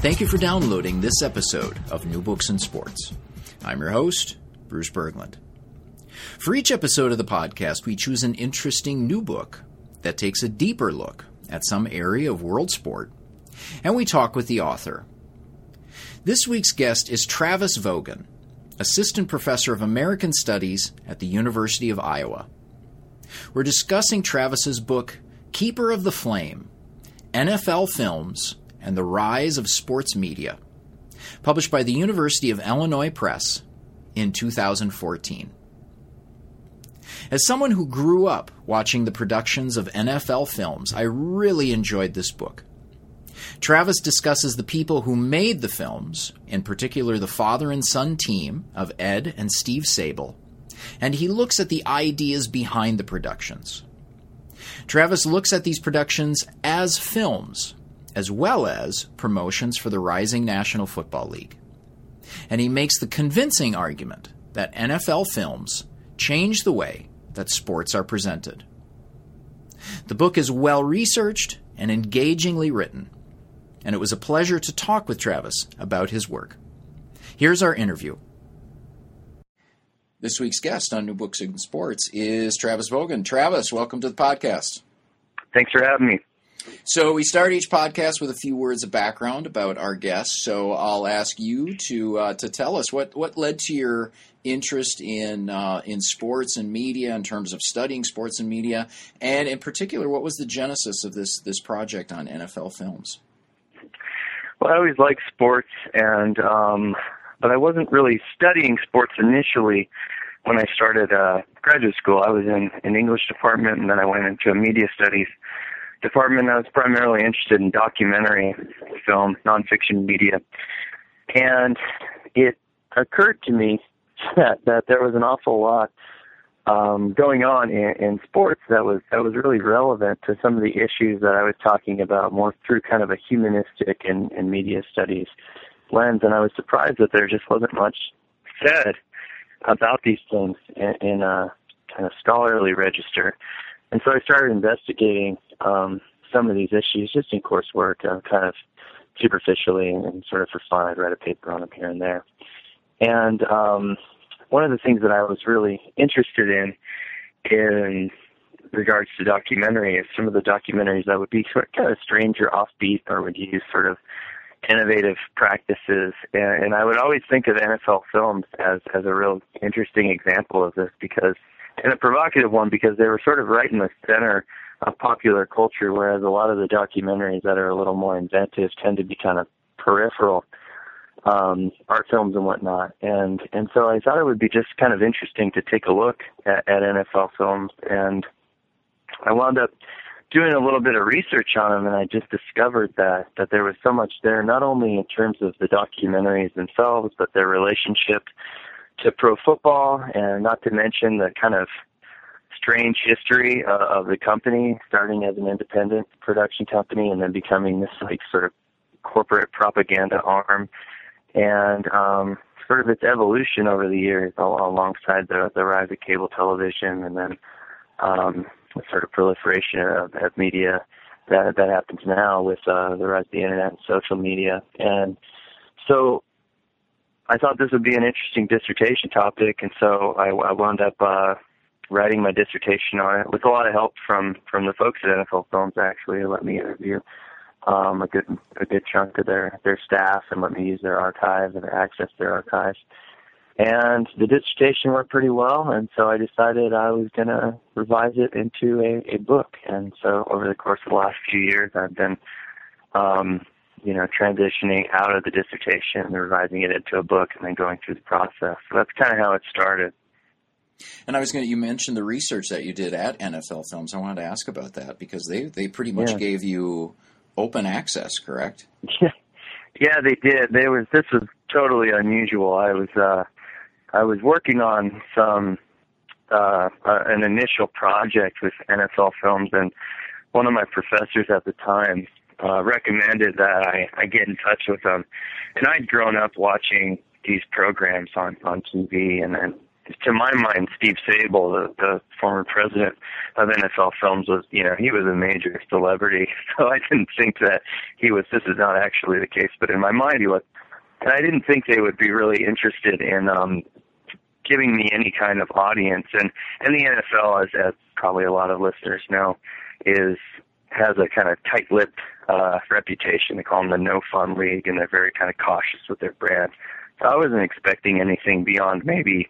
Thank you for downloading this episode of New Books in Sports. I'm your host, Bruce Berglund. For each episode of the podcast, we choose an interesting new book that takes a deeper look at some area of world sport, and we talk with the author. This week's guest is Travis Vogan, Assistant Professor of American Studies at the University of Iowa. We're discussing Travis's book, Keeper of the Flame NFL Films and the Rise of Sports Media, published by the University of Illinois Press in 2014. As someone who grew up watching the productions of NFL films, I really enjoyed this book. Travis discusses the people who made the films, in particular the father and son team of Ed and Steve Sabol, and he looks at the ideas behind the productions. Travis looks at these productions as films as well as promotions for the rising National Football League. And he makes the convincing argument that NFL films change the way that sports are presented. The book is well researched and engagingly written, and it was a pleasure to talk with Travis about his work. Here's our interview. This week's guest on New Books in Sports is Travis Vogan. Travis, welcome to the podcast. Thanks for having me. So we start each podcast with a few words of background about our guests. So I'll ask you to uh, to tell us what, what led to your interest in uh, in sports and media in terms of studying sports and media, and in particular, what was the genesis of this this project on NFL films? Well, I always liked sports, and um, but I wasn't really studying sports initially when I started uh, graduate school. I was in an English department, and then I went into media studies department, I was primarily interested in documentary film, nonfiction media. And it occurred to me that, that there was an awful lot um, going on in, in sports that was that was really relevant to some of the issues that I was talking about more through kind of a humanistic and, and media studies lens. And I was surprised that there just wasn't much said about these things in, in a kind of scholarly register. And so I started investigating um, some of these issues just in coursework, uh, kind of superficially and, sort of for fun. I'd write a paper on them here and there. And um, one of the things that I was really interested in in regards to documentary is some of the documentaries that would be sort of kind of strange or offbeat or would use sort of innovative practices and, and I would always think of NFL films as as a real interesting example of this because and a provocative one because they were sort of right in the center of popular culture, whereas a lot of the documentaries that are a little more inventive tend to be kind of peripheral um, art films and whatnot. And and so I thought it would be just kind of interesting to take a look at, at NFL films, and I wound up doing a little bit of research on them, and I just discovered that that there was so much there, not only in terms of the documentaries themselves, but their relationship to pro football, and not to mention the kind of strange history uh, of the company, starting as an independent production company and then becoming this like sort of corporate propaganda arm, and um, sort of its evolution over the years, alongside the the rise of cable television, and then um, the sort of proliferation of, of media that that happens now with uh, the rise of the internet and social media, and so I thought this would be an interesting dissertation topic, and so I, I wound up uh, writing my dissertation on it with a lot of help from from the folks at NFL Films. Actually, let me interview um, a good a good chunk of their their staff and let me use their archives and access their archives. And the dissertation worked pretty well, and so I decided I was going to revise it into a, a book. And so over the course of the last few years, I've been um, you know, transitioning out of the dissertation and revising it into a book and then going through the process. So that's kind of how it started. And I was going to, you mentioned the research that you did at NFL Films. I wanted to ask about that because they, they pretty much Yeah. gave you open access, correct? Yeah, they did. They was this was totally unusual. I was uh I was working on some uh, uh an initial project with NFL Films and one of my professors at the time uh recommended that I I get in touch with them. And I'd grown up watching these programs on on TV and then to my mind, Steve Sabol, the, the former president of NFL Films, was you know he was a major celebrity. So I didn't think that he was. This is not actually the case, but in my mind he was. And I didn't think they would be really interested in um, giving me any kind of audience. And and the NFL, as, as probably a lot of listeners know, is has a kind of tight-lipped uh, reputation. They call them the no fun league, and they're very kind of cautious with their brand. So I wasn't expecting anything beyond maybe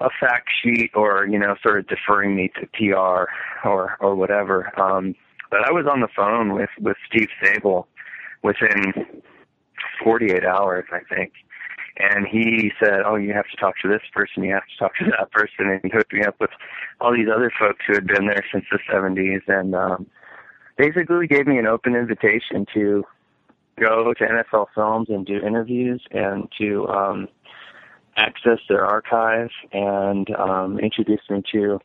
a fact sheet or you know sort of deferring me to PR or or whatever. Um, but I was on the phone with with Steve Sabol within 48 hours, I think. And he said, "Oh, you have to talk to this person. You have to talk to that person." And he hooked me up with all these other folks who had been there since the 70s, and um, basically gave me an open invitation to go to NFL Films and do interviews and to um, access their archive and um, introduce me to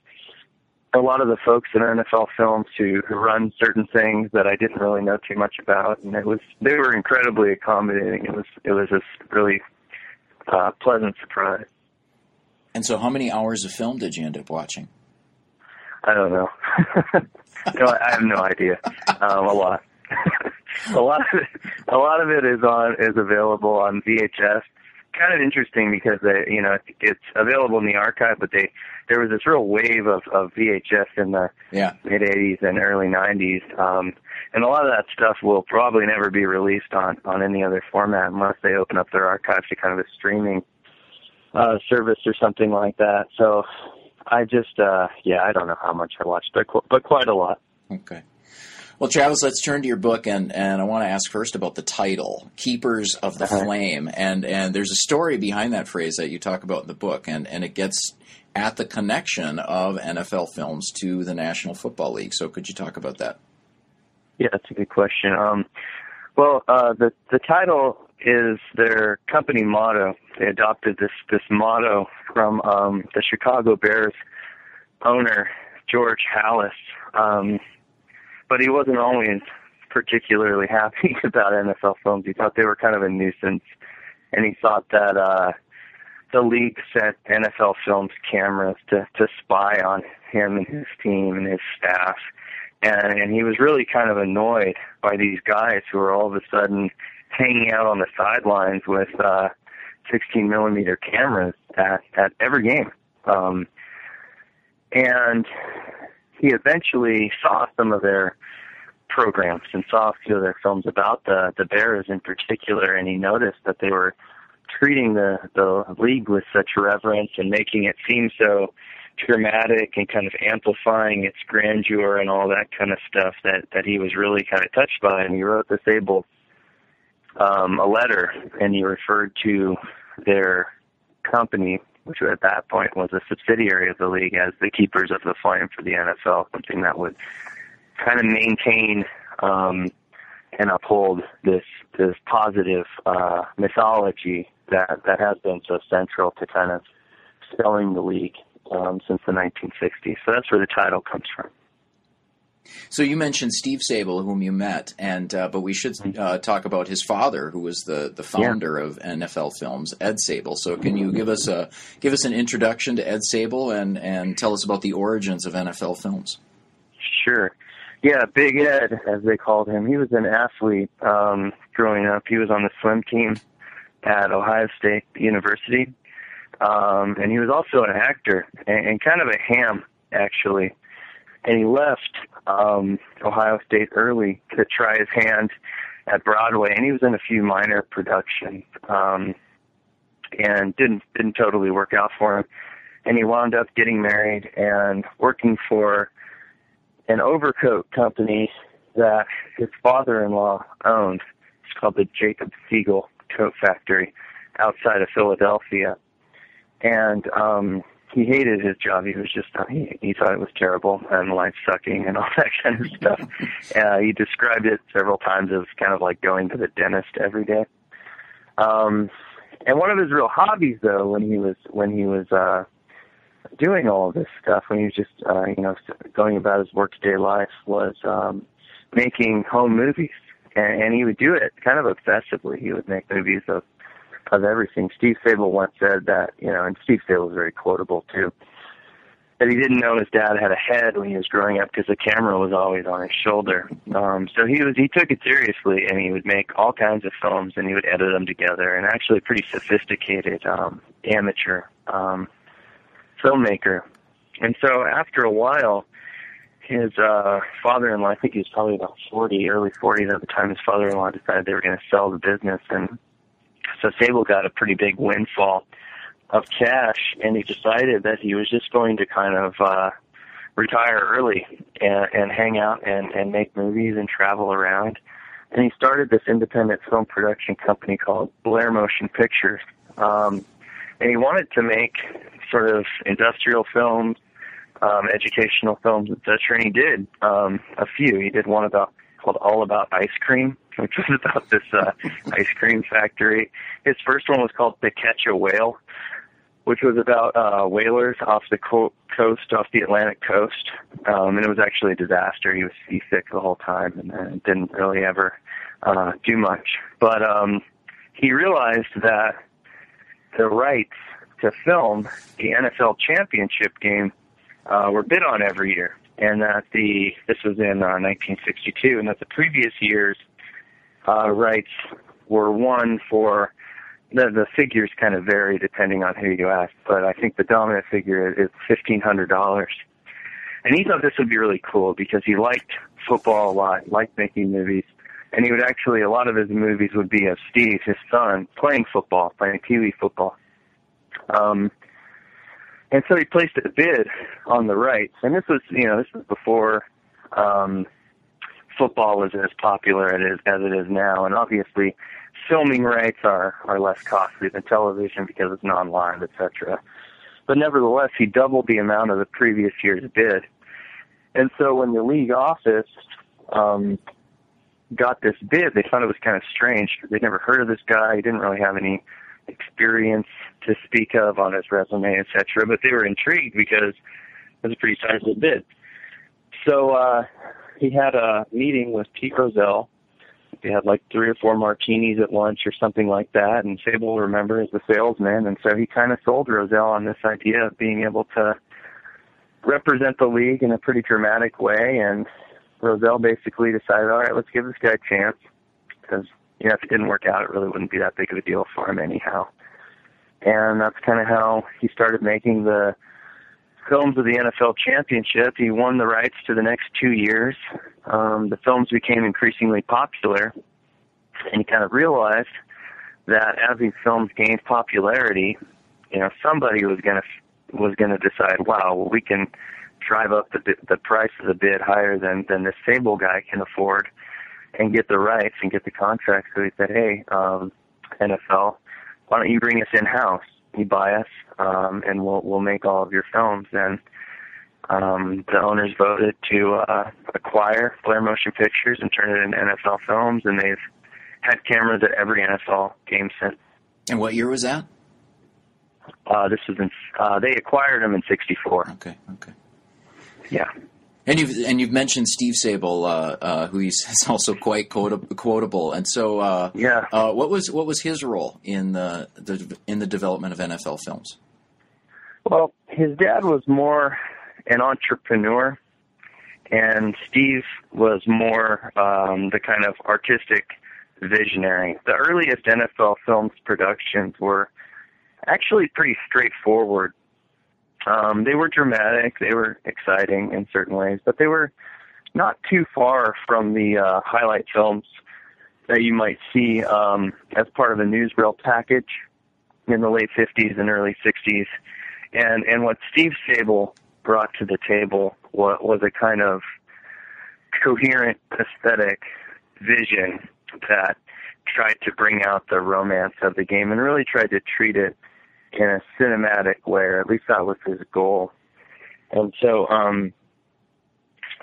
a lot of the folks in NFL Films who, who run certain things that I didn't really know too much about, and it was they were incredibly accommodating. It was it was a really uh, pleasant surprise. And so, how many hours of film did you end up watching? I don't know. no, I have no idea. Um, a lot. a lot of it, a lot of it is on is available on VHS. Kind of interesting because they, you know, it's available in the archive, but they there was this real wave of of VHS in the Yeah. mid '80s and early '90s, um, and a lot of that stuff will probably never be released on on any other format unless they open up their archives to kind of a streaming uh, service or something like that. So I just, uh, yeah, I don't know how much I watched, but qu- but quite a lot. Okay. Well, Travis, let's turn to your book, and, and I want to ask first about the title, "Keepers of the Uh-huh. Flame," and and there's a story behind that phrase that you talk about in the book, and and it gets at the connection of NFL films to the National Football League. So, could you talk about that? Yeah, that's a good question. Um, well, uh, the the title is their company motto. They adopted this this motto from um, the Chicago Bears owner George Halas, um, but he wasn't always particularly happy about NFL films. He thought they were kind of a nuisance, and he thought that uh, the league sent NFL films cameras to to spy on him and his team and his staff and and he was really kind of annoyed by these guys who were all of a sudden hanging out on the sidelines with uh 16 millimeter cameras at at every game um and he eventually saw some of their programs and saw a few of their films about the the bears in particular and he noticed that they were treating the the league with such reverence and making it seem so dramatic and kind of amplifying its grandeur and all that kind of stuff that that he was really kind of touched by. And he wrote this able um a letter and he referred to their company which at that point was a subsidiary of the league as the keepers of the flame for the NFL something that would kind of maintain um and uphold this this positive uh mythology that that has been so central to kind of selling the league um, since the 1960s. So that's where the title comes from. So you mentioned Steve Sabol, whom you met, and uh, but we should uh, talk about his father, who was the, the founder of NFL Films, Ed Sabol. So can you give us a give us an introduction to Ed Sabol and and tell us about the origins of NFL Films? Sure. Yeah, Big Ed, as they called him. He was an athlete um, growing up. He was on the swim team at Ohio State University, um, and he was also an actor and, and kind of a ham, actually. And he left um, Ohio State early to try his hand at Broadway, and he was in a few minor productions, um, and didn't didn't totally work out for him. And he wound up getting married and working for an overcoat company that his father-in-law owned. It's called the Jacob Siegel Coat Factory outside of Philadelphia. And um he hated his job. He was just he, he thought it was terrible and life sucking and all that kind of stuff. uh, he described it several times as kind of like going to the dentist every day. Um, and one of his real hobbies, though, when he was when he was uh, doing all of this stuff, when he was just uh, you know going about his workday life, was um, making home movies, and, and he would do it kind of obsessively. He would make movies of of everything. Steve Sabol once said that, you know, and Steve Sabol is very quotable too, that he didn't know his dad had a head when he was growing up because the camera was always on his shoulder. Um, so he was he took it seriously, and he would make all kinds of films, and he would edit them together, and actually pretty sophisticated um, amateur um, filmmaker. And so after a while, his uh, father-in-law, I think he was probably about 40, early 40s at the time, his father-in-law decided they were going to sell the business, and so Sabol got a pretty big windfall of cash, and he decided that he was just going to kind of uh, retire early and, and hang out and, and make movies and travel around. And he started this independent film production company called Blair Motion Pictures. Um, and he wanted to make sort of industrial films, um, educational films, etc. And he did um, a few. He did one about called All About Ice Cream, which was about this uh, ice cream factory. His first one was called To Catch a Whale, which was about uh, whalers off the co- coast, off the Atlantic coast. Um, and it was actually a disaster. He was seasick the whole time and uh, didn't really ever uh, do much. But um, he realized that the rights to film the NFL championship game uh, were bid on every year and that the this was in uh, 1962, and that the previous years uh, rights were won for the the figures kind of vary depending on who you ask, but I think the dominant figure is fifteen hundred dollars. And he thought this would be really cool because he liked football a lot, liked making movies, and he would actually a lot of his movies would be of Steve, his son, playing football, playing Pee Wee football. Um, and so he placed a bid on the rights, and this was, you know, this was before um, football was as popular as it is, as it is now, and obviously, filming rights are are less costly than television because it's non-live, etc. But nevertheless, he doubled the amount of the previous year's bid, and so when the league office um, got this bid, they thought it was kind of strange. They'd never heard of this guy. He didn't really have any experience to speak of on his resume, etc. But they were intrigued because it was a pretty sizable bid. So uh, he had a meeting with Pete Rozelle. They had like three or four martinis at lunch or something like that, and Sabol remember the salesman, and so he kind of sold Rozelle on this idea of being able to represent the league in a pretty dramatic way. And Rozelle basically decided, all right, let's give this guy a chance because you know, if it didn't work out, it really wouldn't be that big of a deal for him anyhow. And that's kind of how he started making the films of the NFL championship. He won the rights to the next two years. Um, the films became increasingly popular, and he kind of realized that as these films gained popularity, you know, somebody was going to was going to decide, wow, well, we can drive up the the price of the bid higher than than this Sabol guy can afford and get the rights and get the contract. So he said, "Hey, um, NFL, why don't you bring us in house? You buy us, um, and we'll we'll make all of your films." And um, the owners voted to uh, acquire Blair Motion Pictures and turn it into NFL Films, and they've had cameras at every NFL game since. And what year was that? Uh, this was in. Uh, they acquired them in '64. Okay. Okay. Yeah. And you've and you've mentioned Steve Sabol, uh, uh, who he's also quite quotable. And so, uh, yeah, uh, what was what was his role in the, the in the development of NFL films? Well, his dad was more an entrepreneur, and Steve was more um, the kind of artistic visionary. The earliest NFL films productions were actually pretty straightforward. Um, they were dramatic, they were exciting in certain ways, but they were not too far from the uh, highlight films that you might see um, as part of a newsreel package in the late 50s and early 60s. And and what Steve Sabol brought to the table was, was a kind of coherent aesthetic vision that tried to bring out the romance of the game and really tried to treat it in a cinematic way, or at least that was his goal. And so, um,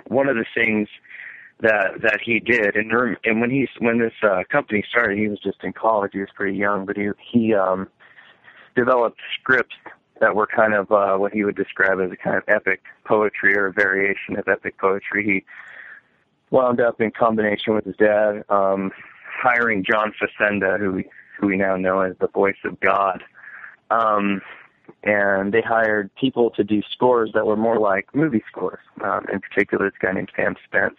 one of the things that that he did, and and when he when this uh, company started, he was just in college. He was pretty young, but he he um, developed scripts that were kind of uh, what he would describe as a kind of epic poetry or a variation of epic poetry. He wound up in combination with his dad um, hiring John Facenda, who we, who we now know as the voice of God. Um, and they hired people to do scores that were more like movie scores. Um, in particular, this guy named Sam Spence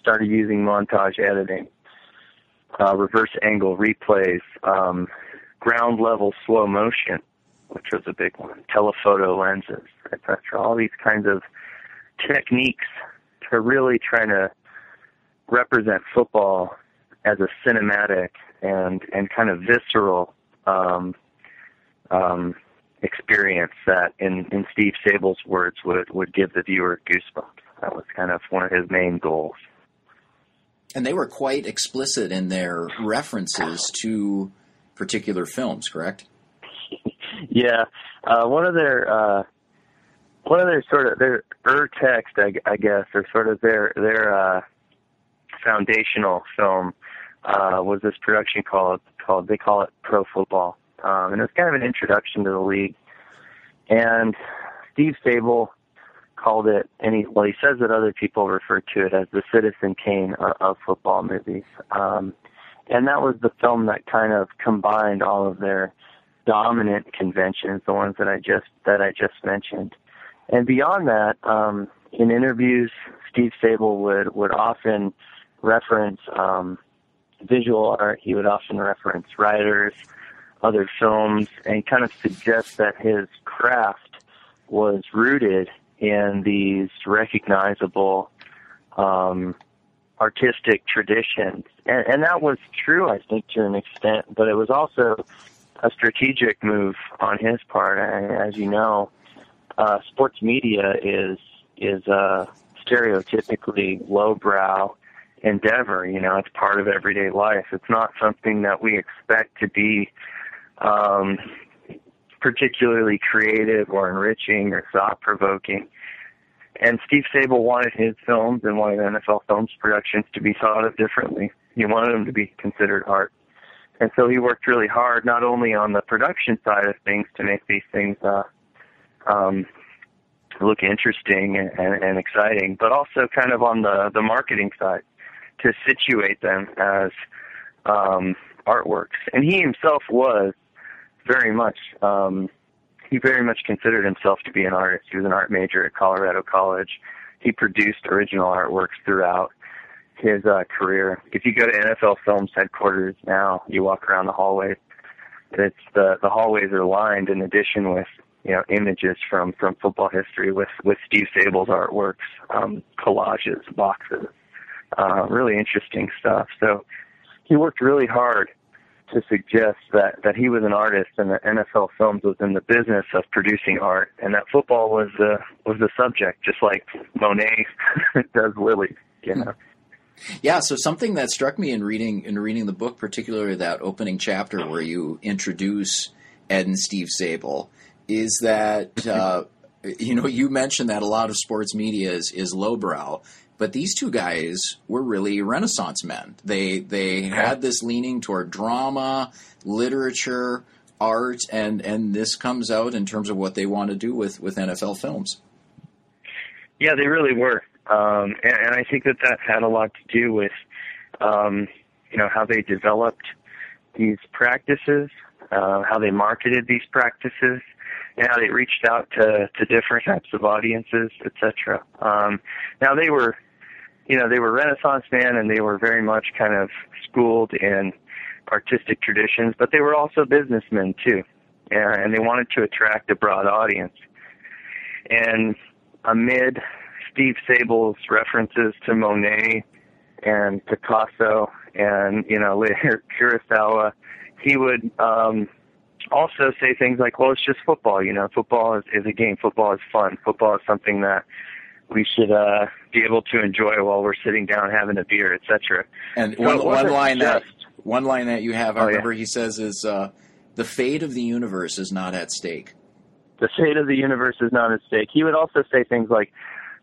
started using montage editing, uh, reverse angle replays, um, ground level slow motion, which was a big one, telephoto lenses, etc. All these kinds of techniques to really trying to represent football as a cinematic and and kind of visceral um, um, experience that, in in Steve Sabol's words, would would give the viewer goosebumps. That was kind of one of his main goals. And they were quite explicit in their references to particular films, correct? yeah, uh, one of their uh, one of their sort of their ur text, I, I guess, or sort of their their uh, foundational film uh, was this production called called they call it Pro Football, um, and it's kind of an introduction to the league. And Steve Sabol called it, and he well he says that other people refer to it as the Citizen Kane of, of football movies. Um, and that was the film that kind of combined all of their dominant conventions, the ones that I just that I just mentioned. And beyond that, um, in interviews, Steve Sabol would would often reference um, visual art. He would often reference writers, other films, and kind of suggest that his craft was rooted in these recognizable um, artistic traditions. And, and that was true, I think, to an extent, but it was also a strategic move on his part. And as you know, uh, sports media is is a stereotypically lowbrow endeavor. You know, it's part of everyday life. It's not something that we expect to be um, particularly creative or enriching or thought provoking. And Steve Sabol wanted his films and wanted NFL Films productions to be thought of differently. He wanted them to be considered art. And so he worked really hard, not only on the production side of things to make these things uh, um, look interesting and, and, and exciting, but also kind of on the, the marketing side to situate them as um, artworks. And he himself was very much um, he very much considered himself to be an artist. He was an art major at Colorado College. He produced original artworks throughout his uh, career. If you go to NFL Films headquarters now, you walk around the hallways. It's the the hallways are lined in addition with you know images from from football history with with Steve Sabol's artworks, um, collages, boxes, uh, really interesting stuff. So he worked really hard to suggest that that he was an artist and that NFL Films was in the business of producing art, and that football was the was the subject, just like Monet does Lily. You know. Yeah, so something that struck me in reading in reading the book, particularly that opening chapter where you introduce Ed and Steve Sabol, is that uh, you know you mentioned that a lot of sports media is, is lowbrow, but these two guys were really Renaissance men. They they had this leaning toward drama, literature, art, and and this comes out in terms of what they want to do with with NFL films. Yeah, they really were, um, and, and I think that that had a lot to do with um, you know how they developed these practices, uh, how they marketed these practices, and how they reached out to to different types of audiences, etc. Um, now they were you know, they were Renaissance men and they were very much kind of schooled in artistic traditions, but they were also businessmen too. And they wanted to attract a broad audience. And amid Steve Sabol's references to Monet and Picasso and, you know, later Kurosawa, he would um also say things like, well, it's just football, you know, football is, is a game, football is fun, football is something that we should uh, be able to enjoy while we're sitting down having a beer, etc. And one, one line just, that one line that you have, I oh, remember yeah. he says is uh, the fate of the universe is not at stake. The fate of the universe is not at stake. He would also say things like,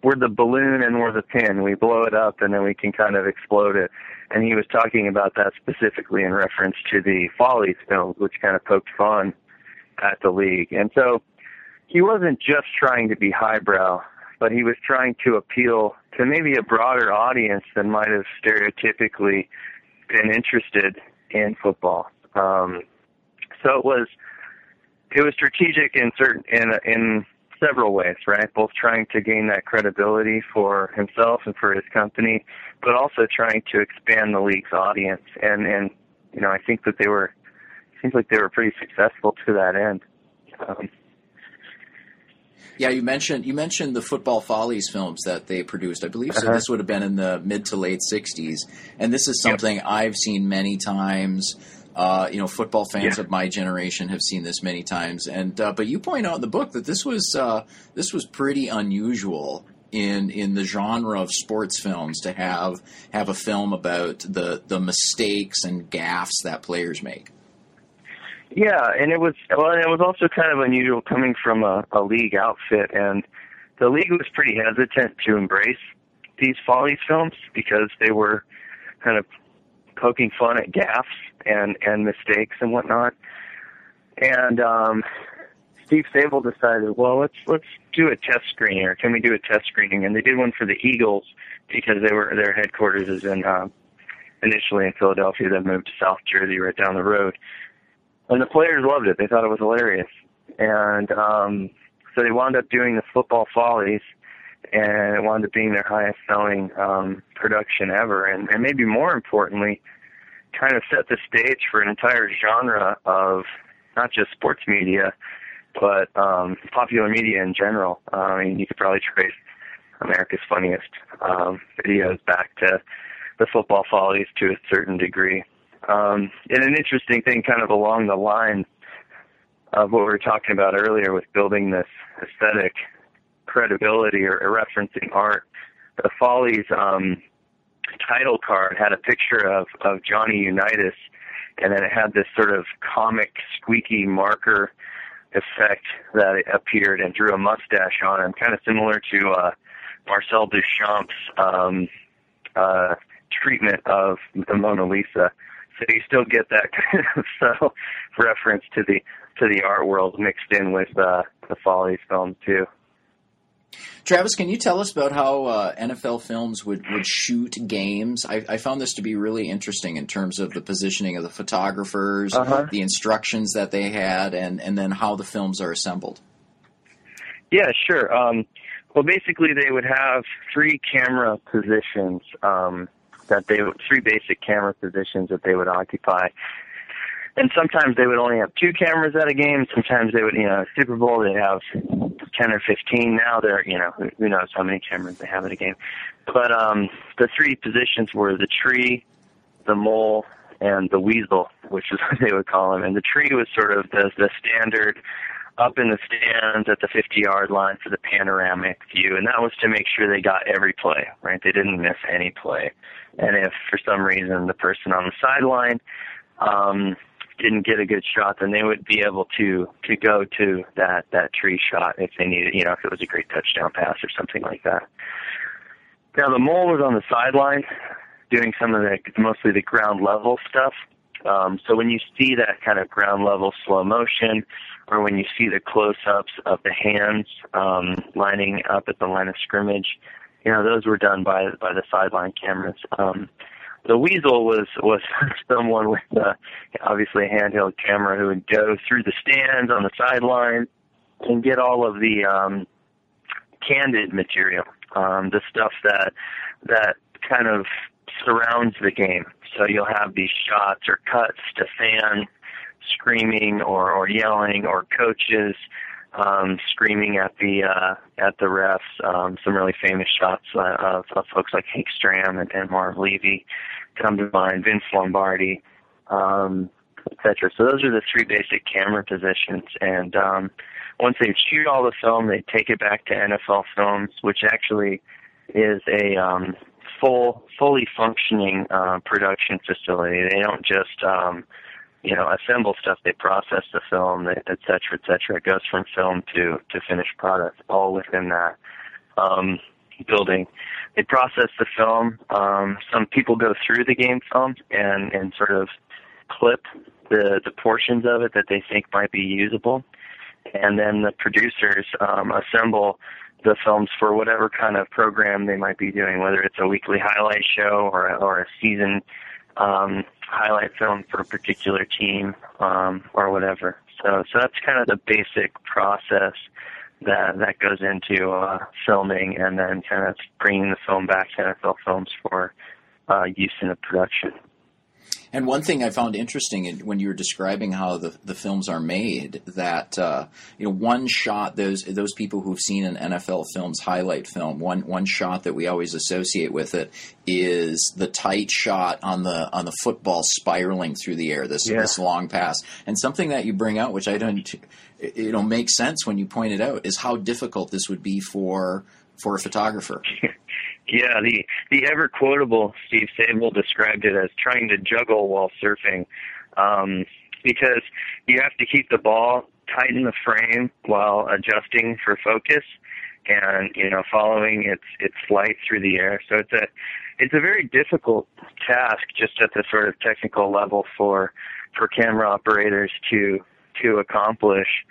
we're the balloon and we're the pin. We blow it up and then we can kind of explode it. And he was talking about that specifically in reference to the Follies films, which kind of poked fun at the league. And so he wasn't just trying to be highbrow, but he was trying to appeal to maybe a broader audience than might have stereotypically been interested in football. Um, so it was it was strategic in certain in in several ways, right? Both trying to gain that credibility for himself and for his company, but also trying to expand the league's audience. And and you know, I think that they were seems like they were pretty successful to that end. Um, yeah, you mentioned you mentioned the Football Follies films that they produced. I believe so. Uh-huh. This would have been in the mid to late '60s, and this is something yep. I've seen many times. Uh, you know, football fans yeah. of my generation have seen this many times, and uh, but you point out in the book that this was uh, this was pretty unusual in in the genre of sports films to have have a film about the the mistakes and gaffes that players make. Yeah, and it was well, it was also kind of unusual coming from a, a league outfit, and the league was pretty hesitant to embrace these Follies films because they were kind of poking fun at gaffes and and mistakes and whatnot. And um, Steve Sabol decided, well, let's let's do a test screening, or can we do a test screening? And they did one for the Eagles because they were their headquarters is in uh, initially in Philadelphia, then moved to South Jersey, right down the road. And the players loved it; they thought it was hilarious. And um, so they wound up doing the Football Follies, and it wound up being their highest selling um, production ever. And, and maybe more importantly, kind of set the stage for an entire genre of not just sports media, but um, popular media in general. Uh, I mean, you could probably trace America's Funniest um, videos back to the Football Follies to a certain degree. Um, and an interesting thing, kind of along the line of what we were talking about earlier with building this aesthetic credibility or, or referencing art, the Follies um, title card had a picture of of Johnny Unitas, and then it had this sort of comic squeaky marker effect that appeared and drew a mustache on him, kind of similar to uh, Marcel Duchamp's um, uh, treatment of the Mona Lisa. So you still get that kind of subtle reference to the to the art world mixed in with uh, the Follies films too. Travis, can you tell us about how uh, NFL films would, would shoot games? I, I, found this to be really interesting in terms of the positioning of the photographers, uh-huh. the instructions that they had, and, and then how the films are assembled. Yeah, sure. Um, well, basically, they would have three camera positions um, that they three basic camera positions that they would occupy and sometimes they would only have two cameras at a game. Sometimes they would, you know, Super Bowl they have ten or fifteen. Now they're, you know, who knows how many cameras they have at a game. But um, the three positions were the tree, the mole, and the weasel, which is what they would call them. And the tree was sort of the the standard up in the stands at the 50 yard line for the panoramic view and that was to make sure they got every play right they didn't miss any play and if for some reason the person on the sideline um didn't get a good shot, then they would be able to to go to that that tree shot if they needed, you know, if it was a great touchdown pass or something like that. Now the mole was on the sideline, doing some of the mostly the ground level stuff. Um, so when you see that kind of ground level slow motion, or when you see the close-ups of the hands um, lining up at the line of scrimmage, you know those were done by by the sideline cameras. Um, the weasel was was someone with uh, obviously a handheld camera who would go through the stands on the sideline and get all of the um, candid material, um, the stuff that that kind of surrounds the game. So you'll have these shots or cuts to fans screaming or, or yelling or coaches um, screaming at the uh, at the refs. Um, some really famous shots uh, of, of folks like Hank Stram and, and Marv Levy come to mind. Vince Lombardi, um, etc. So those are the three basic camera positions. And um, once they shoot all the film, they take it back to NFL Films, which actually is a um, full, fully functioning uh, production facility. They don't just um, you know assemble stuff. They process the film, et cetera, et cetera. It goes from film to to finished product, all within that um, building. They process the film. Um, some people go through the game film and and sort of clip the the portions of it that they think might be usable, and then the producers um, assemble the films for whatever kind of program they might be doing, whether it's a weekly highlight show or a, or a season um, highlight film for a particular team um, or whatever. So, so that's kind of the basic process that that goes into uh, filming and then kind of bringing the film back to NFL Films for uh, use in the production. And one thing I found interesting when you were describing how the, the films are made, that uh, you know, one shot those those people who've seen an NFL Films highlight film, one one shot that we always associate with it is the tight shot on the on the football spiraling through the air, this yeah. this long pass, and something that you bring out, which I don't, you know, make sense when you point it out, is how difficult this would be for for a photographer. Yeah, the the ever quotable Steve Sabol described it as trying to juggle while surfing, um, because you have to keep the ball tight in the frame while adjusting for focus, and you know following its its flight through the air. So it's a it's a very difficult task just at the sort of technical level for for camera operators to to accomplish,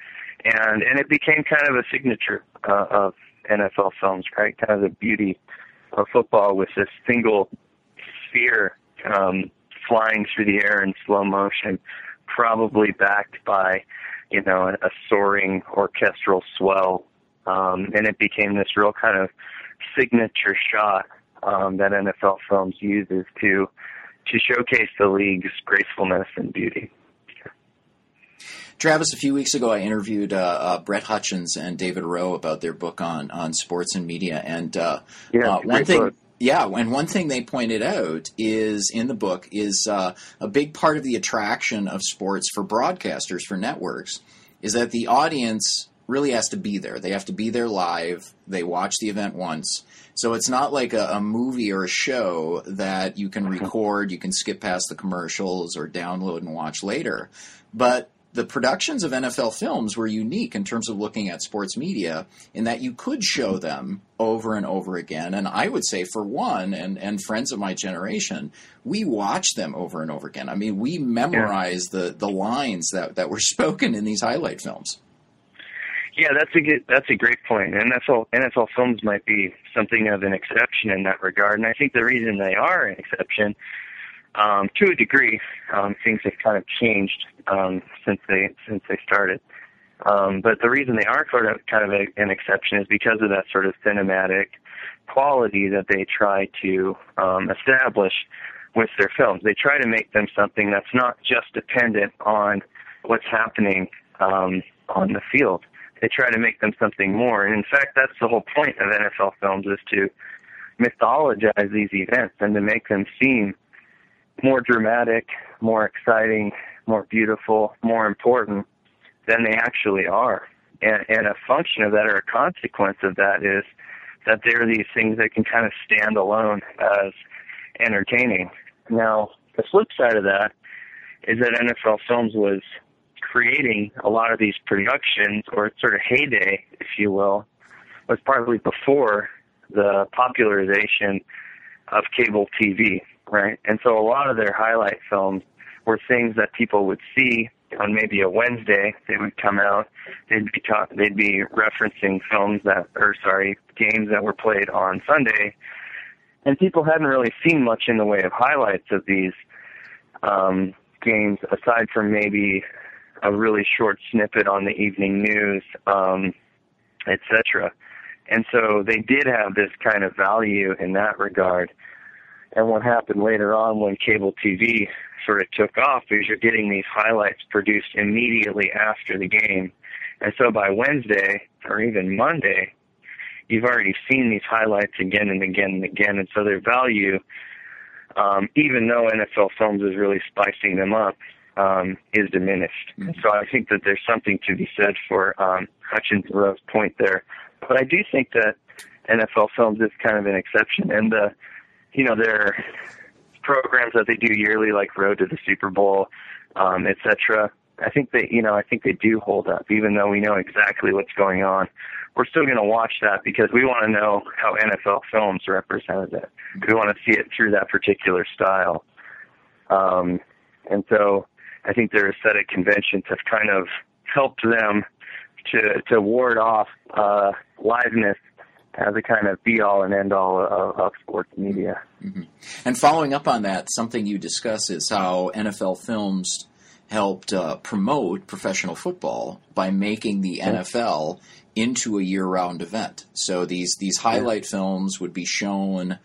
and and it became kind of a signature uh, of NFL films, right? Kind of the beauty of football with this single sphere um, flying through the air in slow motion, probably backed by, you know, a, a soaring orchestral swell. Um, and it became this real kind of signature shot um, that NFL Films uses to to showcase the league's gracefulness and beauty. Travis, a few weeks ago, I interviewed uh, uh, Brett Hutchins and David Rowe about their book on on sports and media, and uh, yeah, uh, one thing. Book. Yeah, and one thing they pointed out is in the book is uh, a big part of the attraction of sports for broadcasters for networks is that the audience really has to be there. They have to be there live. They watch the event once. So it's not like a, a, movie or a show that you can mm-hmm. record, you can skip past the commercials or download and watch later. But the productions of NFL films were unique in terms of looking at sports media in that you could show them over and over again. And I would say, for one, and, and friends of my generation, we watch them over and over again. I mean, we memorize yeah. the, the lines that, that were spoken in these highlight films. Yeah, that's a good, that's a great point. NFL NFL films might be something of an exception in that regard, and I think the reason they are an exception um, to a degree, um, things have kind of changed um, since they since they started. Um, but the reason they are sort of kind of a, an exception is because of that sort of cinematic quality that they try to um, establish with their films. They try to make them something that's not just dependent on what's happening um, on the field. They try to make them something more. And in fact, that's the whole point of NFL films is to mythologize these events and to make them seem more dramatic, more exciting, more beautiful, more important than they actually are. And, and a function of that or a consequence of that is that there are these things that can kind of stand alone as entertaining. Now, the flip side of that is that NFL Films was creating a lot of these productions, or sort of heyday, if you will, was partly before the popularization of cable TV right? And so a lot of their highlight films were things that people would see on maybe a Wednesday. They would come out. They'd be talk, They'd be referencing films that, or sorry, games that were played on Sunday, and people hadn't really seen much in the way of highlights of these um, games, aside from maybe a really short snippet on the evening news, um, etc. And so they did have this kind of value in that regard. And what happened later on when cable TV sort of took off is you're getting these highlights produced immediately after the game. And so by Wednesday or even Monday, you've already seen these highlights again and again and again. And so their value, um, even though NFL Films is really spicing them up, um, is diminished. Mm-hmm. So I think that there's something to be said for um, Hutchins point there. But I do think that NFL Films is kind of an exception. And the you know, their programs that they do yearly, like Road to the Super Bowl, um, etc. I think they, you know, I think they do hold up, even though we know exactly what's going on. We're still going to watch that because we want to know how NFL Films represented it. We want to see it through that particular style. Um, and so I think their aesthetic conventions have kind of helped them to to ward off uh, liveness as a kind of be all and end all of, of sports media. Mm-hmm. And following up on that, something you discuss is how NFL Films helped uh, promote professional football by making the NFL into a year-round event. So these these highlight films would be shown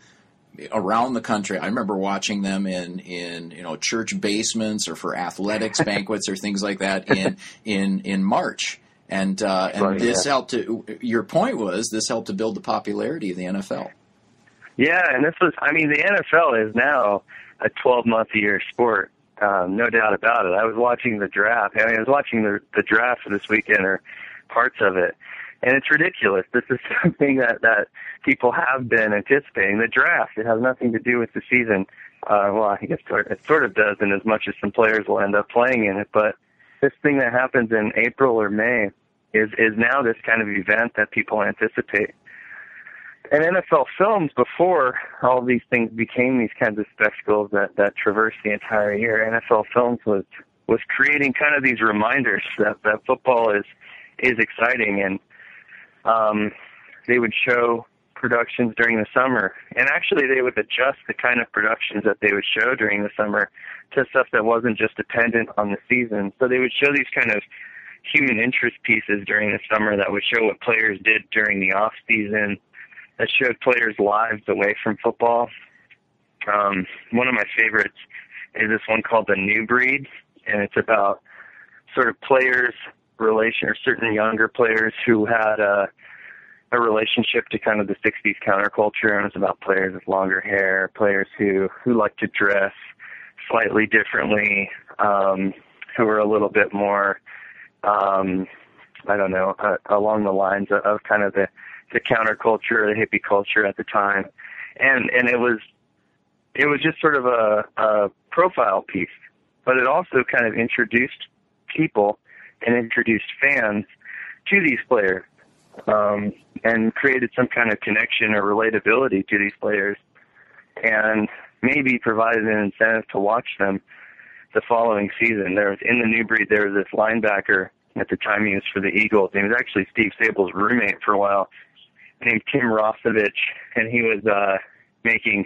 around the country. I remember watching them in in you know church basements or for athletics banquets or things like that in in in March. And uh, and right, this yeah. helped to. Your point was this helped to build the popularity of the NFL. Yeah, and this was. I mean, the NFL is now a 12 month a year sport. Um, no doubt about it. I was watching the draft. I mean, I was watching the the draft this weekend or parts of it, and it's ridiculous. This is something that that people have been anticipating. The draft. It has nothing to do with the season. Uh, well, I guess it sort of does, in as much as some players will end up playing in it. But this thing that happens in April or May is is now this kind of event that people anticipate. And NFL films before all these things became these kinds of spectacles that that traverse the entire year. NFL films was was creating kind of these reminders that that football is is exciting and um they would show productions during the summer and actually they would adjust the kind of productions that they would show during the summer to stuff that wasn't just dependent on the season so they would show these kind of human interest pieces during the summer that would show what players did during the off season, that showed players' lives away from football. Um, one of my favorites is this one called The New Breed, and it's about sort of players' relation or certain younger players who had a a relationship to kind of the 60s counterculture and it's about players with longer hair, players who who like to dress slightly differently, um, who are a little bit more um, I don't know, uh, along the lines of, of kind of the, the counterculture, the hippie culture at the time. And, and it was, it was just sort of a, a profile piece, but it also kind of introduced people and introduced fans to these players, um, and created some kind of connection or relatability to these players and maybe provided an incentive to watch them the following season. There was in the new breed there was this linebacker at the time he was for the Eagles. He was actually Steve Sabol's roommate for a while, named Tim Rossovich, and he was uh making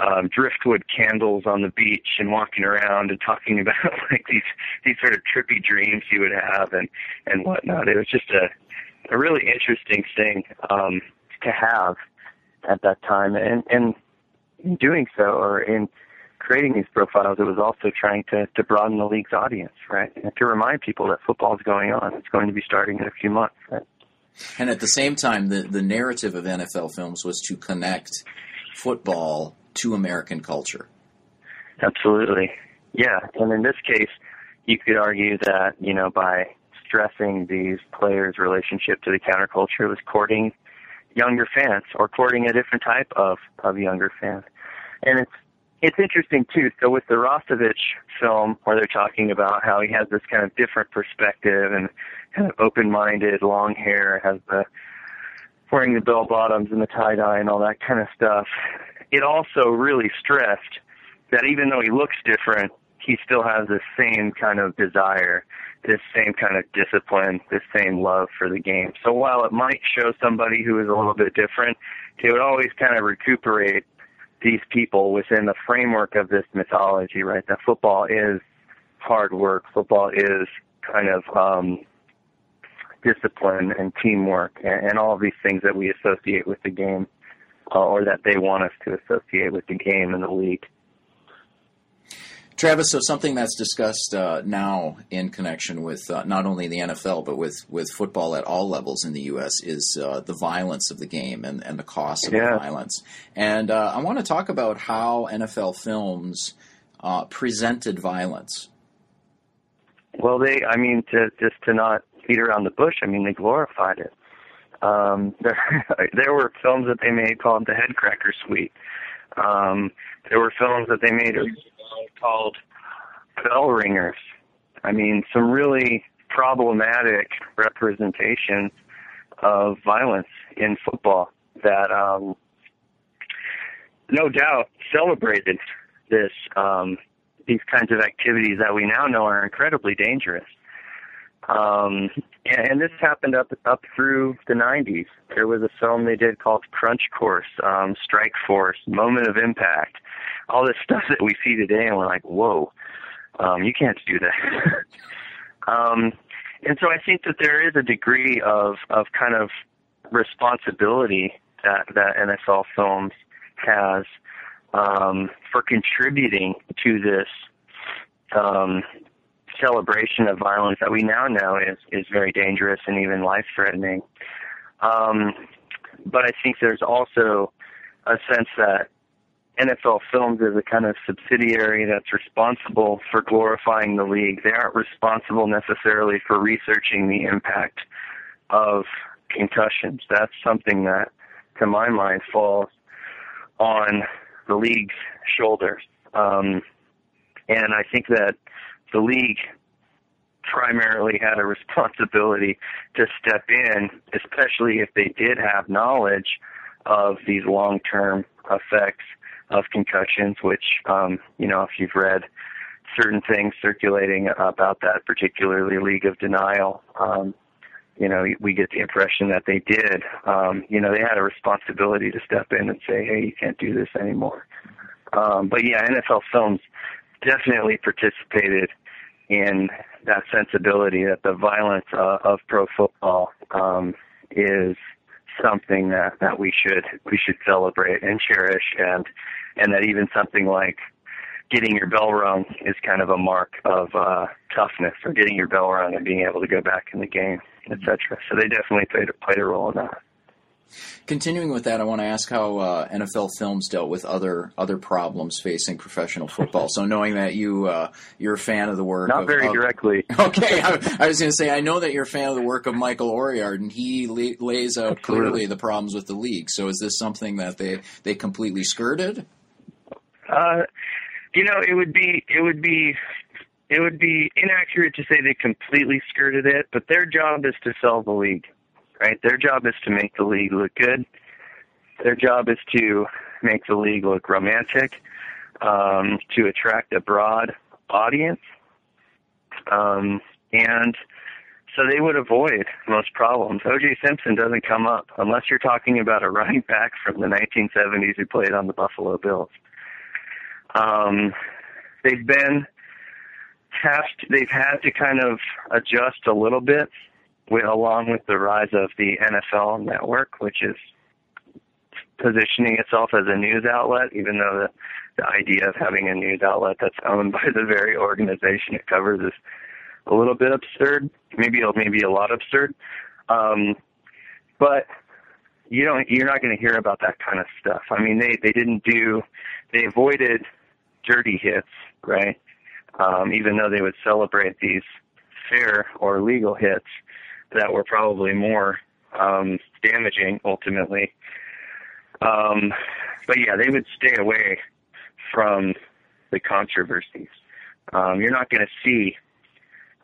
um driftwood candles on the beach and walking around and talking about like these these sort of trippy dreams he would have and and whatnot. It was just a a really interesting thing um to have at that time and and in doing so or in creating these profiles, it was also trying to, to broaden the league's audience, right? And to remind people that football is going on. It's going to be starting in a few months, right? And at the same time, the, the narrative of NFL films was to connect football to American culture. Absolutely. Yeah. And in this case, you could argue that, you know, by stressing these players' relationship to the counterculture was courting younger fans or courting a different type of, of younger fans. And it's it's interesting too. So with the Rossovich film, where they're talking about how he has this kind of different perspective and kind of open-minded, long hair, has the wearing the bell bottoms and the tie dye and all that kind of stuff. It also really stressed that even though he looks different, he still has the same kind of desire, this same kind of discipline, this same love for the game. So while it might show somebody who is a little bit different, it would always kind of recuperate these people within the framework of this mythology, right? That football is hard work. Football is kind of um, discipline and teamwork and, and all of these things that we associate with the game, uh, or that they want us to associate with the game and the league. Travis, so something that's discussed uh, now in connection with uh, not only the NFL but with, with football at all levels in the U.S. is uh, the violence of the game and, and the cost of yeah. the violence. And uh, I want to talk about how NFL films uh, presented violence. Well, they, I mean, to, just to not beat around the bush, I mean, they glorified it. Um, there, there were films that they made called the Headcracker Suite, Um, there were films that they made called Bell Ringers. I mean, some really problematic representation of violence in football that, um, no doubt, celebrated this um, these kinds of activities that we now know are incredibly dangerous. Um, and, and this happened up up through the 90s. There was a film they did called Crunch Course, um, Strike Force, Moment of Impact, all this stuff that we see today, and we're like, whoa, um, you can't do that. um, and so I think that there is a degree of of kind of responsibility that that NFL Films has um, for contributing to this um, celebration of violence that we now know is is very dangerous and even life threatening. Um, but I think there's also a sense that NFL Films is a kind of subsidiary that's responsible for glorifying the league. They aren't responsible necessarily for researching the impact of concussions. That's something that, to my mind, falls on the league's shoulders. Um, and I think that the league primarily had a responsibility to step in, especially if they did have knowledge of these long-term effects of concussions, which, um, you know, if you've read certain things circulating about that, particularly League of Denial, um, you know, we get the impression that they did. Um, you know, they had a responsibility to step in and say, hey, you can't do this anymore. Um, but yeah, NFL Films definitely participated in that sensibility that the violence uh, of pro football um, is something that, that we should we should celebrate and cherish, and and that even something like getting your bell rung is kind of a mark of uh, toughness, or getting your bell rung and being able to go back in the game, etc. So they definitely played played a role in that. Continuing with that, I want to ask how uh, NFL Films dealt with other other problems facing professional football. So, knowing that you uh, you're a fan of the work, not of, very of, directly. Okay, I, I was going to say I know that you're a fan of the work of Michael Oriard, and he la- lays out Absolutely. clearly the problems with the league. So, is this something that they they completely skirted? Uh, you know, it would be it would be it would be inaccurate to say they completely skirted it, but their job is to sell the league right? Their job is to make the league look good. Their job is to make the league look romantic, um, to attract a broad audience. Um, and so they would avoid most problems. O.J. Simpson doesn't come up unless you're talking about a running back from the 1970s who played on the Buffalo Bills. Um, they've been have to, they've had to kind of adjust a little bit along with the rise of the NFL network, which is positioning itself as a news outlet, even though the, the idea of having a news outlet that's owned by the very organization it covers is a little bit absurd, maybe maybe a lot absurd. Um, but you don't you're not going to hear about that kind of stuff. I mean, they they didn't do they avoided dirty hits, right? Um, even though they would celebrate these fair or legal hits that were probably more um, damaging ultimately. Um, but yeah, they would stay away from the controversies. Um, you're not going to see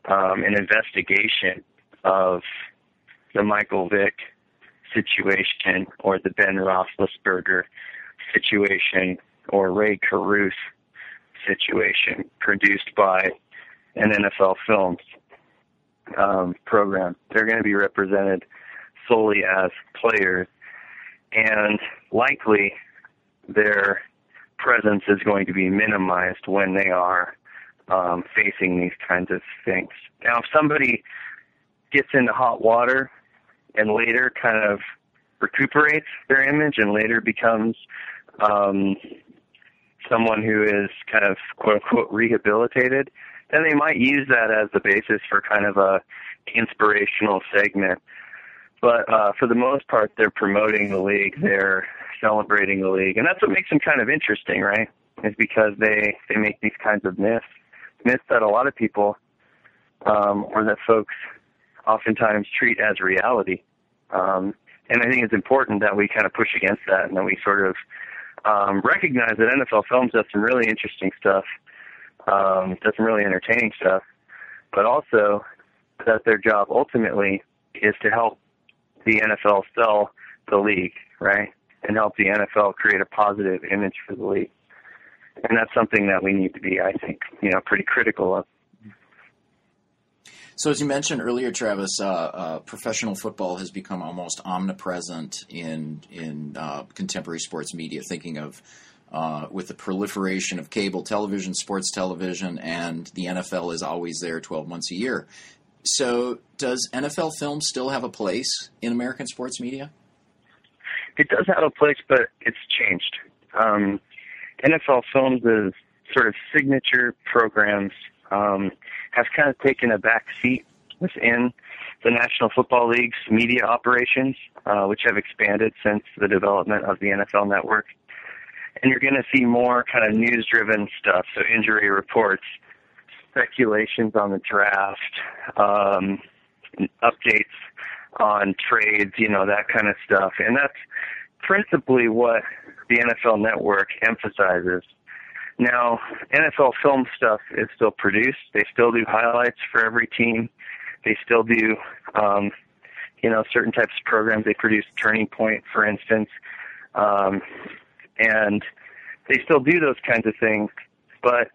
um, an investigation of the Michael Vick situation or the Ben Roethlisberger situation or Rae Carruth situation produced by an NFL Films um, program. They're going to be represented solely as players, and likely their presence is going to be minimized when they are um, facing these kinds of things. Now, if somebody gets into hot water and later kind of recuperates their image and later becomes um, someone who is kind of quote unquote rehabilitated, then they might use that as the basis for kind of a inspirational segment. But uh, for the most part, they're promoting the league. They're celebrating the league, and that's what makes them kind of interesting, right? Is because they they make these kinds of myths, myths that a lot of people, um, or that folks, oftentimes treat as reality. Um, and I think it's important that we kind of push against that, and that we sort of um, recognize that NFL Films does some really interesting stuff, um, does some really entertaining stuff, but also that their job ultimately is to help the NFL sell the league, right? And help the NFL create a positive image for the league. And that's something that we need to be, I think, you know, pretty critical of. So, as you mentioned earlier, Travis, uh, uh, professional football has become almost omnipresent in in uh, contemporary sports media. Thinking of uh, with the proliferation of cable television, sports television, and the NFL is always there, twelve months a year. So, does NFL film still have a place in American sports media? It does have a place, but it's changed. Um, NFL Films' sort of signature programs um, have kind of taken a back seat within the National Football League's media operations, uh, which have expanded since the development of the NFL Network. And you're going to see more kind of news-driven stuff, so injury reports, speculations on the draft, um, updates on trades, you know, that kind of stuff. And that's principally what the NFL Network emphasizes now, NFL film stuff is still produced. They still do highlights for every team. They still do, um, you know, certain types of programs. They produce Turning Point, for instance, um, and they still do those kinds of things, but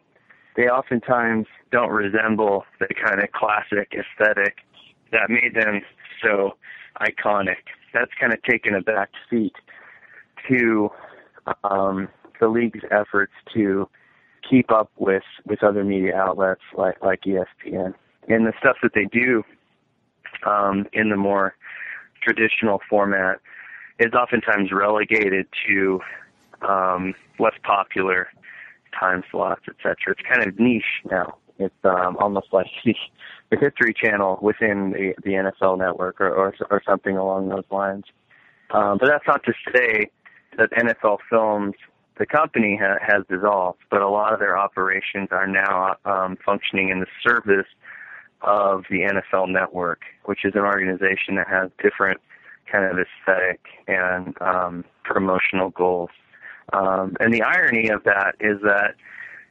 they oftentimes don't resemble the kind of classic aesthetic that made them so iconic. That's kind of taken a back seat to um, the league's efforts to keep up with with other media outlets like like ESPN and the stuff that they do um, in the more traditional format is oftentimes relegated to um, less popular time slots, etc. It's kind of niche now. It's um, almost like the, the History Channel within the, the NFL Network, or, or or something along those lines. Um, but that's not to say that NFL Films the company ha- has dissolved, but a lot of their operations are now um, functioning in the service of the NFL Network, which is an organization that has different kind of aesthetic and um, promotional goals. Um, and the irony of that is that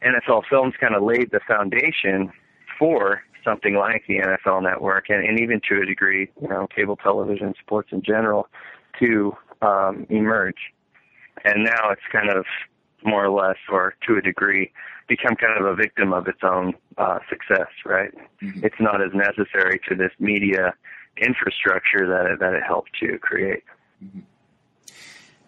NFL Films kind of laid the foundation for something like the NFL Network, and, and even to a degree, you know, cable television, sports in general, to um, emerge and now it's kind of more or less, or to a degree, become kind of a victim of its own uh, success. Right? Mm-hmm. It's not as necessary to this media infrastructure that it, that it helped to create. Mm-hmm.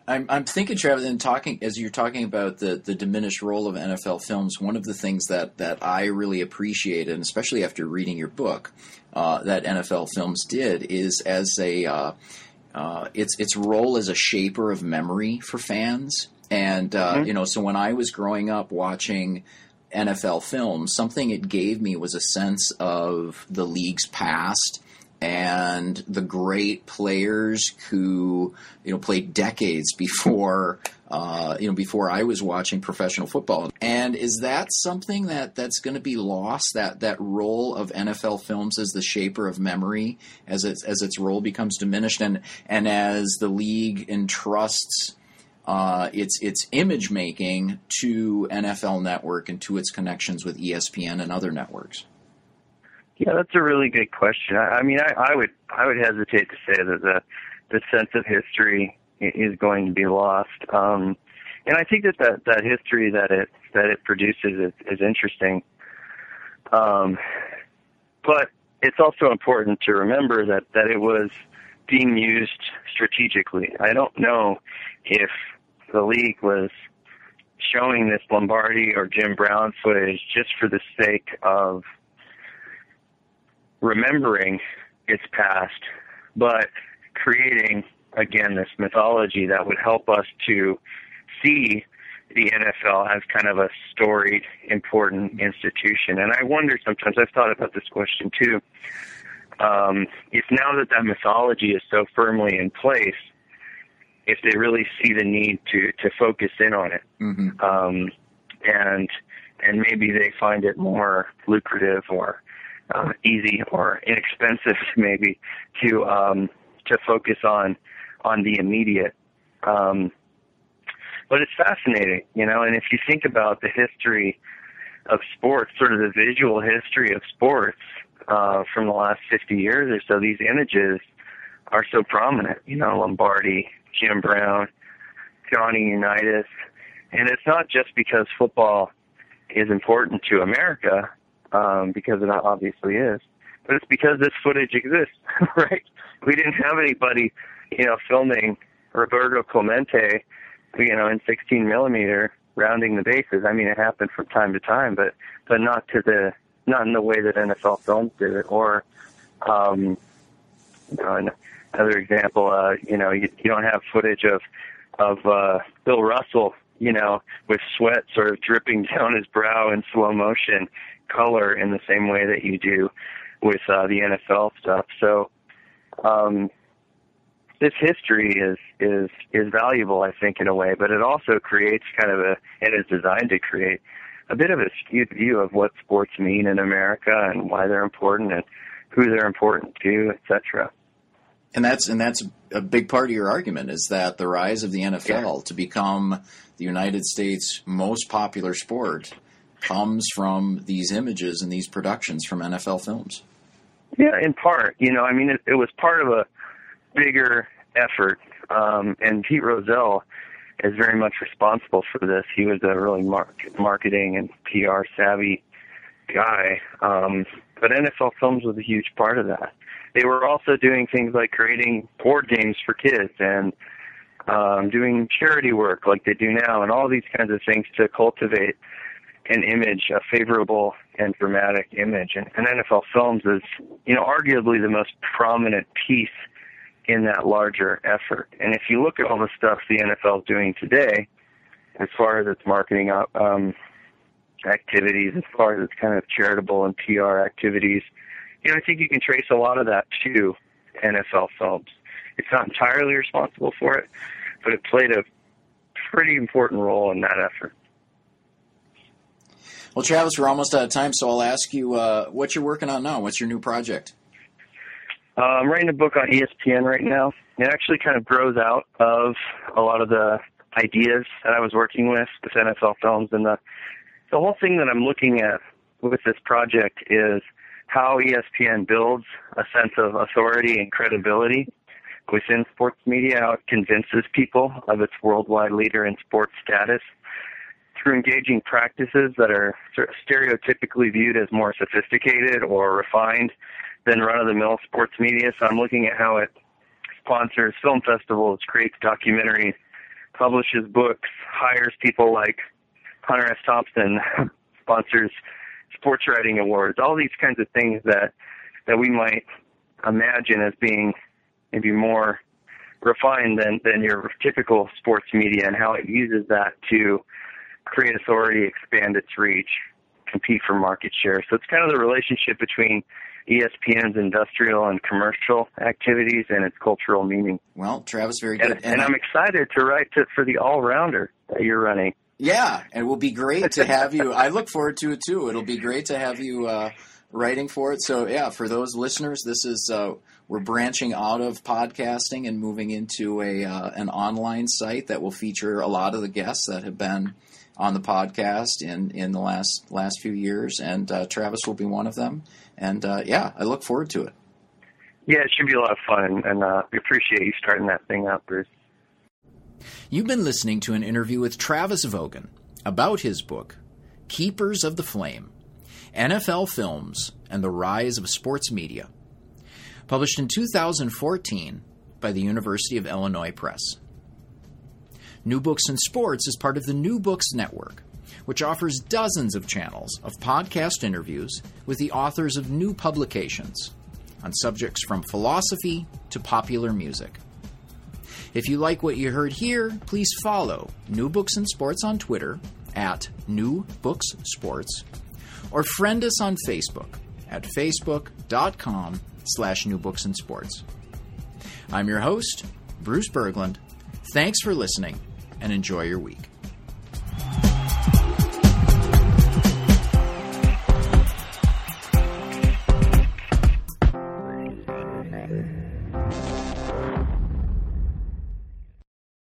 I'm, I'm thinking, Travis, and talking as you're talking about the, the diminished role of NFL films. One of the things that, that I really appreciate, and especially after reading your book, uh, that NFL films did is as a uh, uh, its its role as a shaper of memory for fans. And uh, mm-hmm. you know, so when I was growing up watching NFL films, something it gave me was a sense of the league's past and the great players who you know played decades before uh, you know before I was watching professional football. And is that something that that's going to be lost? That that role of NFL films as the shaper of memory as its as its role becomes diminished, and and as the league entrusts. Uh, its its image making to NFL Network and to its connections with ESPN and other networks. Yeah, that's a really good question. I, I mean, I, I would I would hesitate to say that the the sense of history is going to be lost. Um, and I think that, that that history that it that it produces is, is interesting. Um, but it's also important to remember that that it was being used strategically. I don't know if the league was showing this Lombardi or Jim Brown footage just for the sake of remembering its past, but creating again this mythology that would help us to see the NFL as kind of a storied, important institution. And I wonder sometimes, I've thought about this question too. Um, if now that that mythology is so firmly in place, if they really see the need to to focus in on it, mm-hmm. um, and and maybe they find it more lucrative or uh, easy or inexpensive maybe to um, to focus on on the immediate. Um, but it's fascinating, you know. And if you think about the history of sports, sort of the visual history of sports uh, from the last 50 years or so, these images are so prominent. You know, Lombardi, Jim Brown, Johnny Unitas, and it's not just because football is important to America, um, because it obviously is, but it's because this footage exists, right? We didn't have anybody, you know, filming Roberto Clemente, you know, in 16 millimeter rounding the bases. I mean, it happened from time to time, but but not to the not in the way that NFL films did it. Or, um, you know, another example, uh, you know, you, you don't have footage of of uh, Bill Russell, you know, with sweat sort of dripping down his brow in slow motion, color in the same way that you do with uh, the NFL stuff. So. Um, this history is is is valuable, I think, in a way, but it also creates kind of a and is designed to create a bit of a skewed view of what sports mean in America and why they're important and who they're important to, etc. And that's and that's a big part of your argument is that the rise of the NFL yeah. to become the United States' most popular sport comes from these images and these productions from NFL films. Yeah, in part. You know, I mean, it, it was part of a bigger effort. Um, and Pete Rozelle is very much responsible for this. He was a really marketing and PR savvy guy. Um, but NFL Films was a huge part of that. They were also doing things like creating board games for kids and um, doing charity work like they do now, and all these kinds of things to cultivate an image, a favorable and dramatic image. And, and NFL Films is, you know, arguably the most prominent piece in that larger effort. And if you look at all the stuff the NFL is doing today, as far as its marketing um, activities, as far as its kind of charitable and PR activities, you know, I think you can trace a lot of that to NFL films. It's not entirely responsible for it, but it played a pretty important role in that effort. Well, Travis, we're almost out of time, so I'll ask you uh, what you're working on now. What's your new project? Uh, I'm writing a book on ESPN right now. It actually kind of grows out of a lot of the ideas that I was working with with NFL films, and the the whole thing that I'm looking at with this project is how ESPN builds a sense of authority and credibility within sports media, how it convinces people of its worldwide leader in sports status through engaging practices that are stereotypically viewed as more sophisticated or refined than run of the mill sports media. So I'm looking at how it sponsors film festivals, creates documentaries, publishes books, hires people like Hunter S. Thompson, sponsors sports writing awards, all these kinds of things that that we might imagine as being maybe more refined than, than your typical sports media and how it uses that to create authority, expand its reach, compete for market share. So it's kind of the relationship between ESPN's industrial and commercial activities and its cultural meaning. Well, Travis, very good. And, and, and I'm excited to write to, for the all rounder that you're running. Yeah, it will be great to have you. I look forward to it too. It'll be great to have you uh, writing for it. So, yeah, for those listeners, this is uh, we're branching out of podcasting and moving into a uh, an online site that will feature a lot of the guests that have been on the podcast in in the last last few years, and uh, Travis will be one of them. And uh, yeah, I look forward to it. Yeah, it should be a lot of fun, and uh, we appreciate you starting that thing up, Bruce. You've been listening to an interview with Travis Vogan about his book, Keepers of the Flame NFL Films and the Rise of Sports Media, published in 2014 by the University of Illinois Press. New Books in Sports is part of the New Books Network, which offers dozens of channels of podcast interviews with the authors of new publications on subjects from philosophy to popular music. If you like what you heard here, please follow New Books in Sports on Twitter at New Books Sports or friend us on Facebook at facebook.com slash New Books in Sports. I'm your host, Bruce Berglund. Thanks for listening and enjoy your week.